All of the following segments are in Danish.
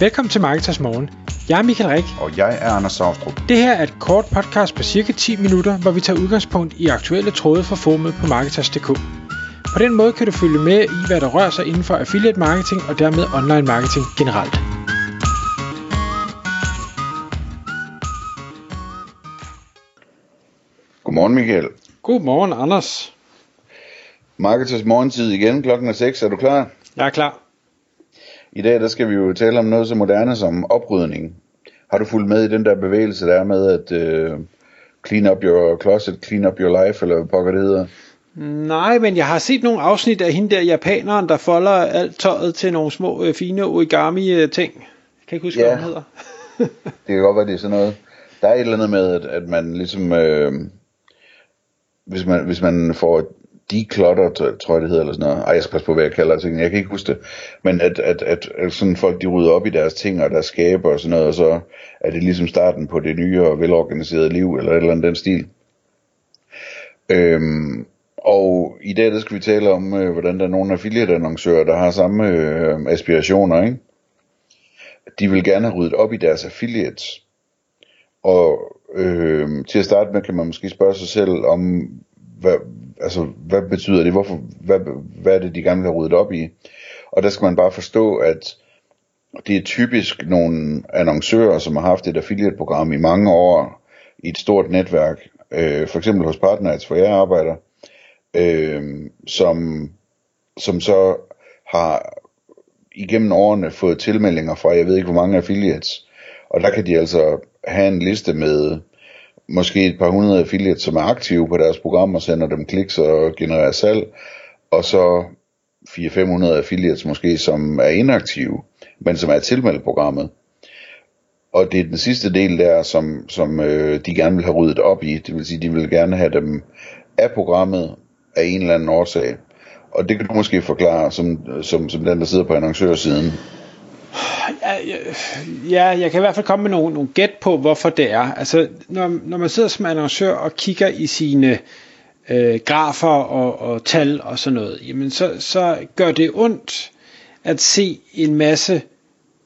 Velkommen til Marketers Morgen. Jeg er Michael Rik. Og jeg er Anders Saustrup. Det her er et kort podcast på cirka 10 minutter, hvor vi tager udgangspunkt i aktuelle tråde fra formet på Marketers.dk. På den måde kan du følge med i, hvad der rører sig inden for affiliate marketing og dermed online marketing generelt. Godmorgen Michael. Godmorgen, Anders. Marketers morgentid igen klokken er 6. Er du klar? Jeg er klar. I dag der skal vi jo tale om noget så moderne som oprydning. Har du fulgt med i den der bevægelse, der er med at uh, clean up your closet, clean up your life, eller hvad pokker det hedder? Nej, men jeg har set nogle afsnit af hende der japaneren, der folder alt tøjet til nogle små øh, fine origami-ting. Jeg kan ikke huske, Ja. hvad hun hedder. Det kan godt være, det er sådan noget. Der er et eller andet med, at, at man ligesom... Øh, hvis, man, hvis man får declutter, tror- jeg det hedder, eller sådan noget. Ej, jeg skal passe på, hvad jeg kalder tingene. Jeg kan ikke huske det. Men at, at, at, at sådan folk, de rydder op i deres ting og deres skaber og sådan noget, og så er det ligesom starten på det nye og velorganiserede liv, eller et eller andet den stil. Øhm, og i dag der skal vi tale om, øh, hvordan der er nogle affiliate-annoncører, der har samme øh, aspirationer, ikke? De vil gerne have ryddet op i deres affiliates. Og øh, til at starte med kan man måske spørge sig selv om, hvad, altså, hvad betyder det? Hvorfor, hvad, hvad er det, de gerne vil have ryddet op i? Og der skal man bare forstå, at det er typisk nogle annoncører, som har haft et affiliate-program i mange år i et stort netværk. Øh, for eksempel hos Partners, hvor jeg arbejder, øh, som, som så har igennem årene fået tilmeldinger fra, jeg ved ikke hvor mange affiliates. Og der kan de altså have en liste med måske et par hundrede affiliates, som er aktive på deres program og sender dem kliks og genererer salg. Og så 400-500 affiliates måske, som er inaktive, men som er tilmeldt programmet. Og det er den sidste del der, som, som øh, de gerne vil have ryddet op i. Det vil sige, de vil gerne have dem af programmet af en eller anden årsag. Og det kan du måske forklare som, som, som den, der sidder på annoncørsiden. Ja, ja, jeg kan i hvert fald komme med nogle, nogle gæt på, hvorfor det er. Altså, når, når man sidder som annoncør og kigger i sine øh, grafer og, og tal og sådan noget, jamen så, så gør det ondt at se en masse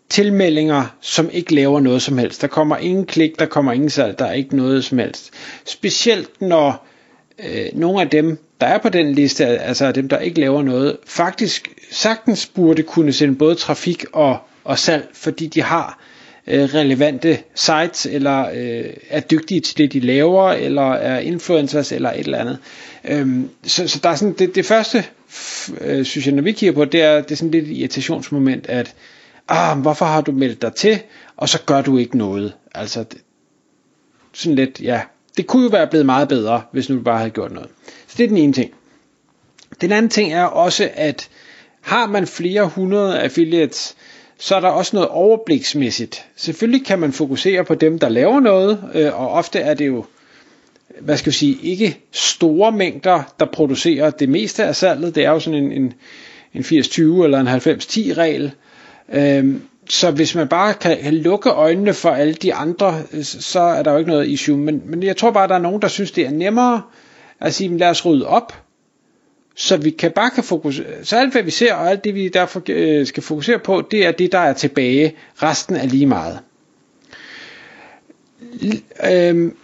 tilmeldinger, som ikke laver noget som helst. Der kommer ingen klik, der kommer ingen salg, der er ikke noget som helst. Specielt når øh, nogle af dem, der er på den liste, altså dem, der ikke laver noget, faktisk sagtens burde kunne sende både trafik og, og salg, fordi de har øh, relevante sites, eller øh, er dygtige til det, de laver, eller er influencers, eller et eller andet. Øhm, så, så der er sådan, det, det første, øh, synes jeg, når vi kigger på, det er, det er sådan lidt et irritationsmoment, at ah, hvorfor har du meldt dig til, og så gør du ikke noget. Altså, det, sådan lidt, ja, det kunne jo være blevet meget bedre, hvis nu du bare havde gjort noget. Så det er den ene ting. Den anden ting er også, at har man flere hundrede affiliates, så er der også noget overbliksmæssigt. Selvfølgelig kan man fokusere på dem, der laver noget, øh, og ofte er det jo, hvad skal vi sige, ikke store mængder, der producerer det meste af salget. Det er jo sådan en, en, en 80-20 eller en 90-10 regel. Øhm, så hvis man bare kan, lukke øjnene for alle de andre, øh, så er der jo ikke noget issue. Men, men jeg tror bare, der er nogen, der synes, det er nemmere at sige, "Men lad os rydde op, så vi kan bare kan fokusere, så alt hvad vi ser, og alt det vi derfor øh, skal fokusere på, det er det, der er tilbage. Resten er lige meget. Øhm,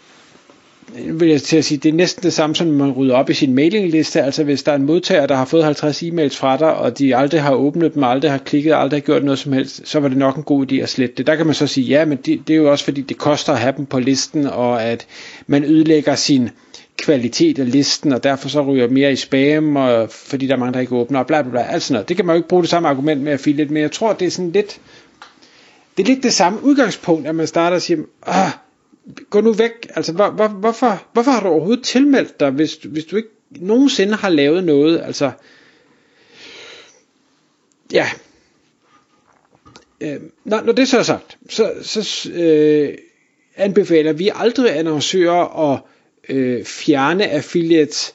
vil jeg til at sige, det er næsten det samme, som man rydder op i sin mailingliste. Altså hvis der er en modtager, der har fået 50 e-mails fra dig, og de aldrig har åbnet dem, aldrig har klikket, aldrig har gjort noget som helst, så var det nok en god idé at slette det. Der kan man så sige, ja, men det, det er jo også fordi, det koster at have dem på listen, og at man ødelægger sin kvalitet af listen, og derfor så ryger mere i spam, og fordi der er mange, der ikke åbner, og bla bla bla, alt sådan noget. Det kan man jo ikke bruge det samme argument med affiliate, men jeg tror, det er sådan lidt, det er lidt det samme udgangspunkt, at man starter og siger, ah, gå nu væk, altså hvor, hvor, hvorfor, hvorfor har du overhovedet tilmeldt dig, hvis, hvis du ikke nogensinde har lavet noget, altså, ja, øh, når, når det så er sagt, så, så øh, anbefaler vi aldrig annoncører at øh, fjerne affiliates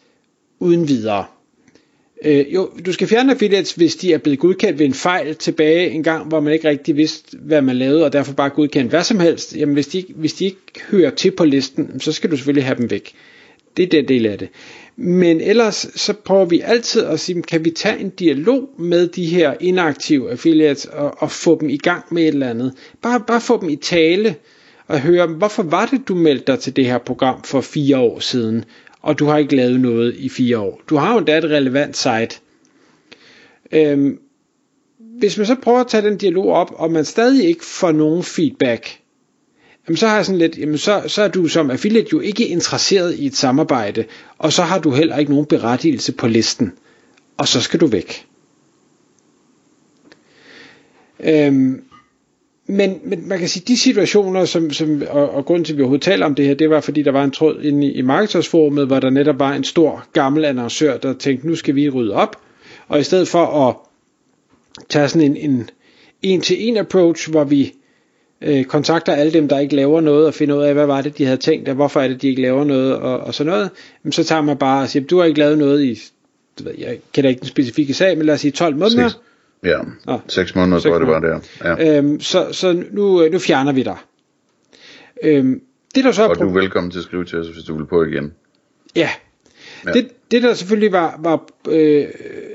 uden videre. Øh, jo, du skal fjerne affiliates, hvis de er blevet godkendt ved en fejl tilbage en gang, hvor man ikke rigtig vidste, hvad man lavede, og derfor bare godkendt hvad som helst. Jamen, hvis de, hvis de ikke hører til på listen, så skal du selvfølgelig have dem væk. Det er den del af det. Men ellers så prøver vi altid at sige, kan vi tage en dialog med de her inaktive affiliates og, og få dem i gang med et eller andet. Bare, bare få dem i tale at høre, hvorfor var det, du meldte dig til det her program for fire år siden, og du har ikke lavet noget i fire år. Du har jo endda et relevant site. Øhm, hvis man så prøver at tage den dialog op, og man stadig ikke får nogen feedback, jamen så har jeg sådan lidt, jamen så, så er du som affiliate jo ikke interesseret i et samarbejde, og så har du heller ikke nogen berettigelse på listen, og så skal du væk. Øhm, men, men man kan sige, de situationer, som, som, og, og grunden til, at vi overhovedet taler om det her, det var, fordi der var en tråd inde i, i markedsforumet, hvor der netop var en stor gammel annoncør, der tænkte, nu skal vi rydde op, og i stedet for at tage sådan en, en en-til-en approach, hvor vi øh, kontakter alle dem, der ikke laver noget, og finder ud af, hvad var det, de havde tænkt, og hvorfor er det, de ikke laver noget, og, og sådan noget, jamen, så tager man bare og siger, du har ikke lavet noget i, jeg kender ikke den specifikke sag, men lad os sige 12 måneder. Seks, ja, oh, 6 måneder, tror jeg, det var der. Ja. Øhm, så så nu, nu fjerner vi dig. Øhm, det der så og du er velkommen til at skrive til os, hvis du vil på igen. Ja. ja. Det, det der selvfølgelig var, var øh,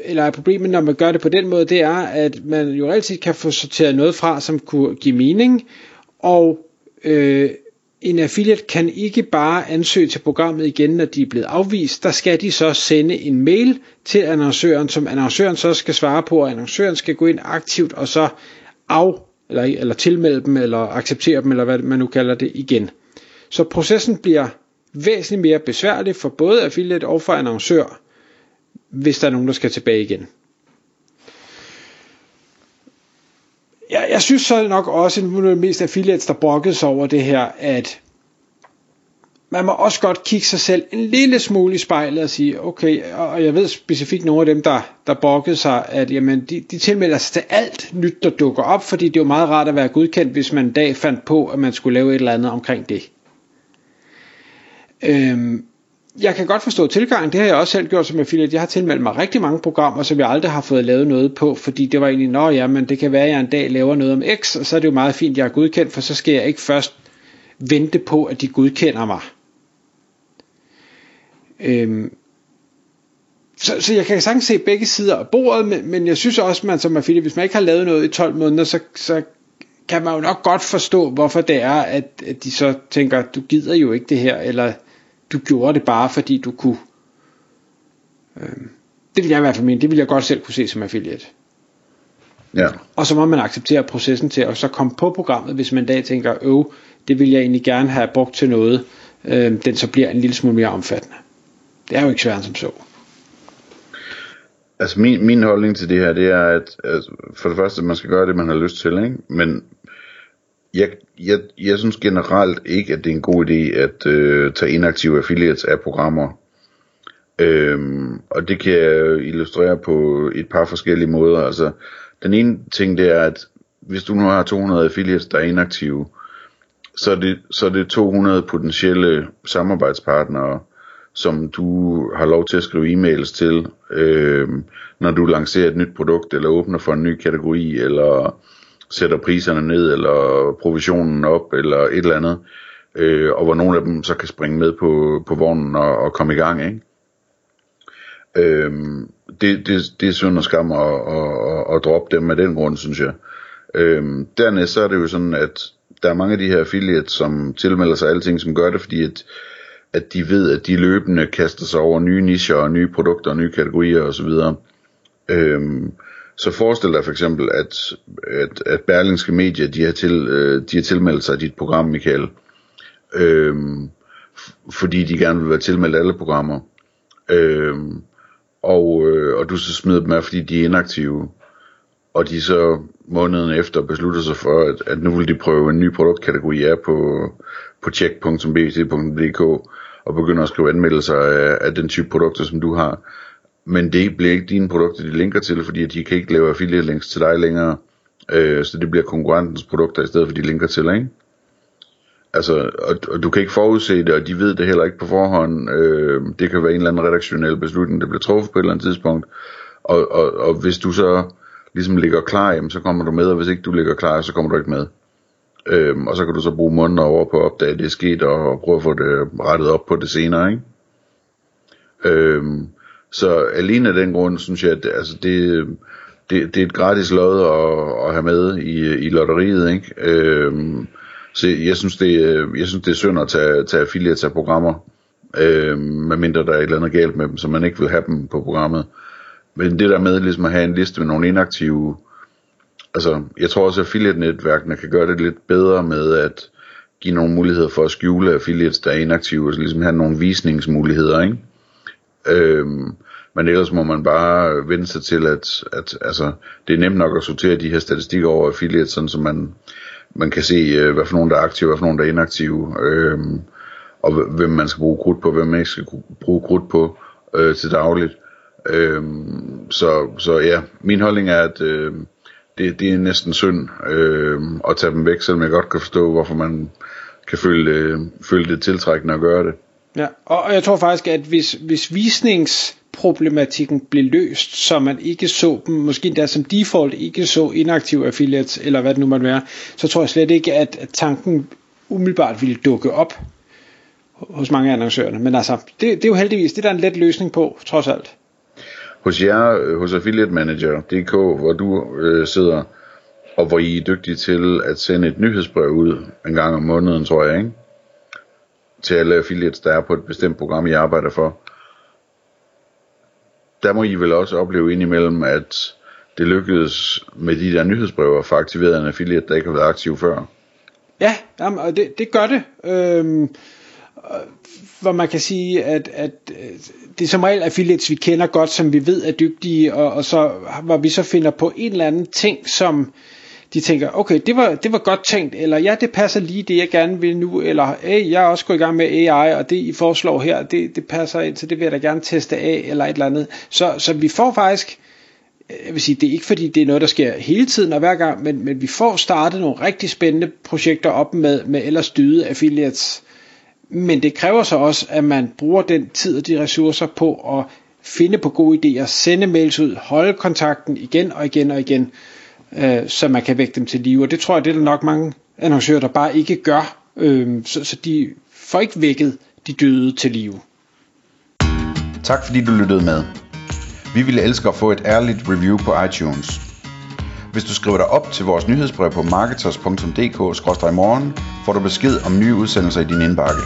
eller er problemet, når man gør det på den måde, det er, at man jo altid kan få sorteret noget fra, som kunne give mening, og øh, en affiliate kan ikke bare ansøge til programmet igen, når de er blevet afvist. Der skal de så sende en mail til annoncøren, som annoncøren så skal svare på, og annoncøren skal gå ind aktivt og så af, eller, eller tilmelde dem, eller acceptere dem, eller hvad man nu kalder det igen. Så processen bliver væsentligt mere besværlig for både affiliate og for annoncør, hvis der er nogen, der skal tilbage igen. Jeg, jeg synes så nok også, at nu er det mest affiliates, der brokkes over det her, at man må også godt kigge sig selv en lille smule i spejlet og sige, okay, og jeg ved specifikt nogle af dem, der, der brokkede sig, at jamen, de, de tilmelder sig til alt nyt, der dukker op, fordi det er jo meget rart at være godkendt, hvis man en dag fandt på, at man skulle lave et eller andet omkring det. Øhm, jeg kan godt forstå tilgangen, det har jeg også selv gjort som affiliate. Jeg har tilmeldt mig rigtig mange programmer, som jeg aldrig har fået lavet noget på, fordi det var egentlig, nå ja, men det kan være, at jeg en dag laver noget om X, og så er det jo meget fint, at jeg er godkendt, for så skal jeg ikke først vente på, at de godkender mig. Øhm, så, så jeg kan sagtens se begge sider af bordet, men, men jeg synes også, man som affiliate, hvis man ikke har lavet noget i 12 måneder, så, så kan man jo nok godt forstå, hvorfor det er, at, at de så tænker, du gider jo ikke det her, eller du gjorde det bare fordi du kunne. Øh, det vil jeg i hvert fald mene, det vil jeg godt selv kunne se som affiliate. Ja. Og så må man acceptere processen til at så komme på programmet, hvis man en dag tænker, øv, det vil jeg egentlig gerne have brugt til noget, øh, den så bliver en lille smule mere omfattende. Det er jo ikke svært som så. Altså min, min holdning til det her, det er, at altså, for det første, man skal gøre det, man har lyst til, ikke? men jeg, jeg, jeg synes generelt ikke, at det er en god idé at øh, tage inaktive affiliates af programmer. Øhm, og det kan jeg illustrere på et par forskellige måder. Altså, den ene ting det er, at hvis du nu har 200 affiliates, der er inaktive, så er det, så er det 200 potentielle samarbejdspartnere, som du har lov til at skrive e-mails til, øh, når du lancerer et nyt produkt, eller åbner for en ny kategori, eller sætter priserne ned, eller provisionen op, eller et eller andet, øh, og hvor nogle af dem så kan springe med på, på vognen og, og komme i gang, ikke? Øhm, det, det, det er synd og skam at, at, at, at droppe dem af den grund, synes jeg. Øhm, dernæst så er det jo sådan, at der er mange af de her affiliates, som tilmelder sig alting, som gør det, fordi at, at de ved, at de løbende kaster sig over nye nischer og nye produkter og nye kategorier osv. Øhm, så forestil dig for eksempel, at, at, at Berlingske Media, de har, til, øh, de har tilmeldt sig dit program, Michael. Øhm, fordi de gerne vil være tilmeldt alle programmer. Øhm, og, øh, og du så smider dem af, fordi de er inaktive. Og de så måneden efter beslutter sig for, at, at nu vil de prøve en ny produktkategori af på, på check.bt.dk og begynder at skrive anmeldelser af, af den type produkter, som du har men det bliver ikke dine produkter, de linker til, fordi de kan ikke lave affiliate links til dig længere. Øh, så det bliver konkurrentens produkter i stedet for de linker til, ikke? Altså, og, og du kan ikke forudse det, og de ved det heller ikke på forhånd. Øh, det kan være en eller anden redaktionel beslutning, der bliver truffet på et eller andet tidspunkt. Og, og, og hvis du så ligesom ligger klar, jamen, så kommer du med, og hvis ikke du ligger klar, så kommer du ikke med. Øhm, og så kan du så bruge måneder over på at opdage, at det er sket, og, og prøve at få det rettet op på det senere, ikke? Øhm, så alene af den grund, synes jeg, at altså det, det, det er et gratis lod at, at have med i, i lotteriet, ikke? Øhm, så jeg synes, det, jeg synes, det er synd at tage, tage affiliates af programmer, øhm, medmindre der er et eller andet galt med dem, så man ikke vil have dem på programmet. Men det der med ligesom at have en liste med nogle inaktive, altså jeg tror også, at affiliate-netværkene kan gøre det lidt bedre med at give nogle muligheder for at skjule affiliates, der er inaktive, og ligesom have nogle visningsmuligheder, ikke? Øhm, men ellers må man bare vende sig til, at, at altså, det er nemt nok at sortere de her statistikker over affiliates, sådan så man, man kan se, øh, hvad for nogen der er aktive, hvad for nogen der er inaktive, øhm, og hvem man skal bruge krudt på, hvem man ikke skal bruge krudt på øh, til dagligt. Øhm, så, så ja, min holdning er, at øh, det, det er næsten synd øh, at tage dem væk, selvom jeg godt kan forstå, hvorfor man kan føle, øh, føle det tiltrækkende at gøre det. Ja, og jeg tror faktisk, at hvis, hvis visningsproblematikken blev løst, så man ikke så dem, måske endda som default ikke så inaktive affiliates, eller hvad det nu måtte være, så tror jeg slet ikke, at, tanken umiddelbart ville dukke op hos mange af annoncørerne. Men altså, det, det er jo heldigvis, det er der en let løsning på, trods alt. Hos jer, øh, hos Affiliate Manager.dk, hvor du øh, sidder, og hvor I er dygtige til at sende et nyhedsbrev ud en gang om måneden, tror jeg, ikke? Til alle affiliates, der er på et bestemt program, I arbejder for. Der må I vel også opleve indimellem, at det lykkedes med de der nyhedsbreve at få aktiveret en affiliate, der ikke har været aktiv før. Ja, jamen, og det, det gør det. Øhm, hvor man kan sige, at, at øh, det er som regel affiliates, vi kender godt, som vi ved er dygtige, og, og så hvor vi så finder på en eller anden ting, som de tænker, okay, det var, det var godt tænkt, eller ja, det passer lige det, jeg gerne vil nu, eller hey, jeg er også gået i gang med AI, og det I foreslår her, det, det passer ind, så det vil jeg da gerne teste af, eller et eller andet. Så, så vi får faktisk, jeg vil sige, det er ikke fordi, det er noget, der sker hele tiden og hver gang, men, men vi får startet nogle rigtig spændende projekter op med, med ellers dyde affiliates. Men det kræver så også, at man bruger den tid og de ressourcer på at finde på gode idéer, sende mails ud, holde kontakten igen og igen og igen øh, så man kan vække dem til live. Og det tror jeg, det er der nok mange annoncører, der bare ikke gør. Øh, så, så de får ikke vækket de døde til live. Tak fordi du lyttede med. Vi ville elske at få et ærligt review på iTunes. Hvis du skriver dig op til vores nyhedsbrev på marketers.dk-morgen, får du besked om nye udsendelser i din indbakke.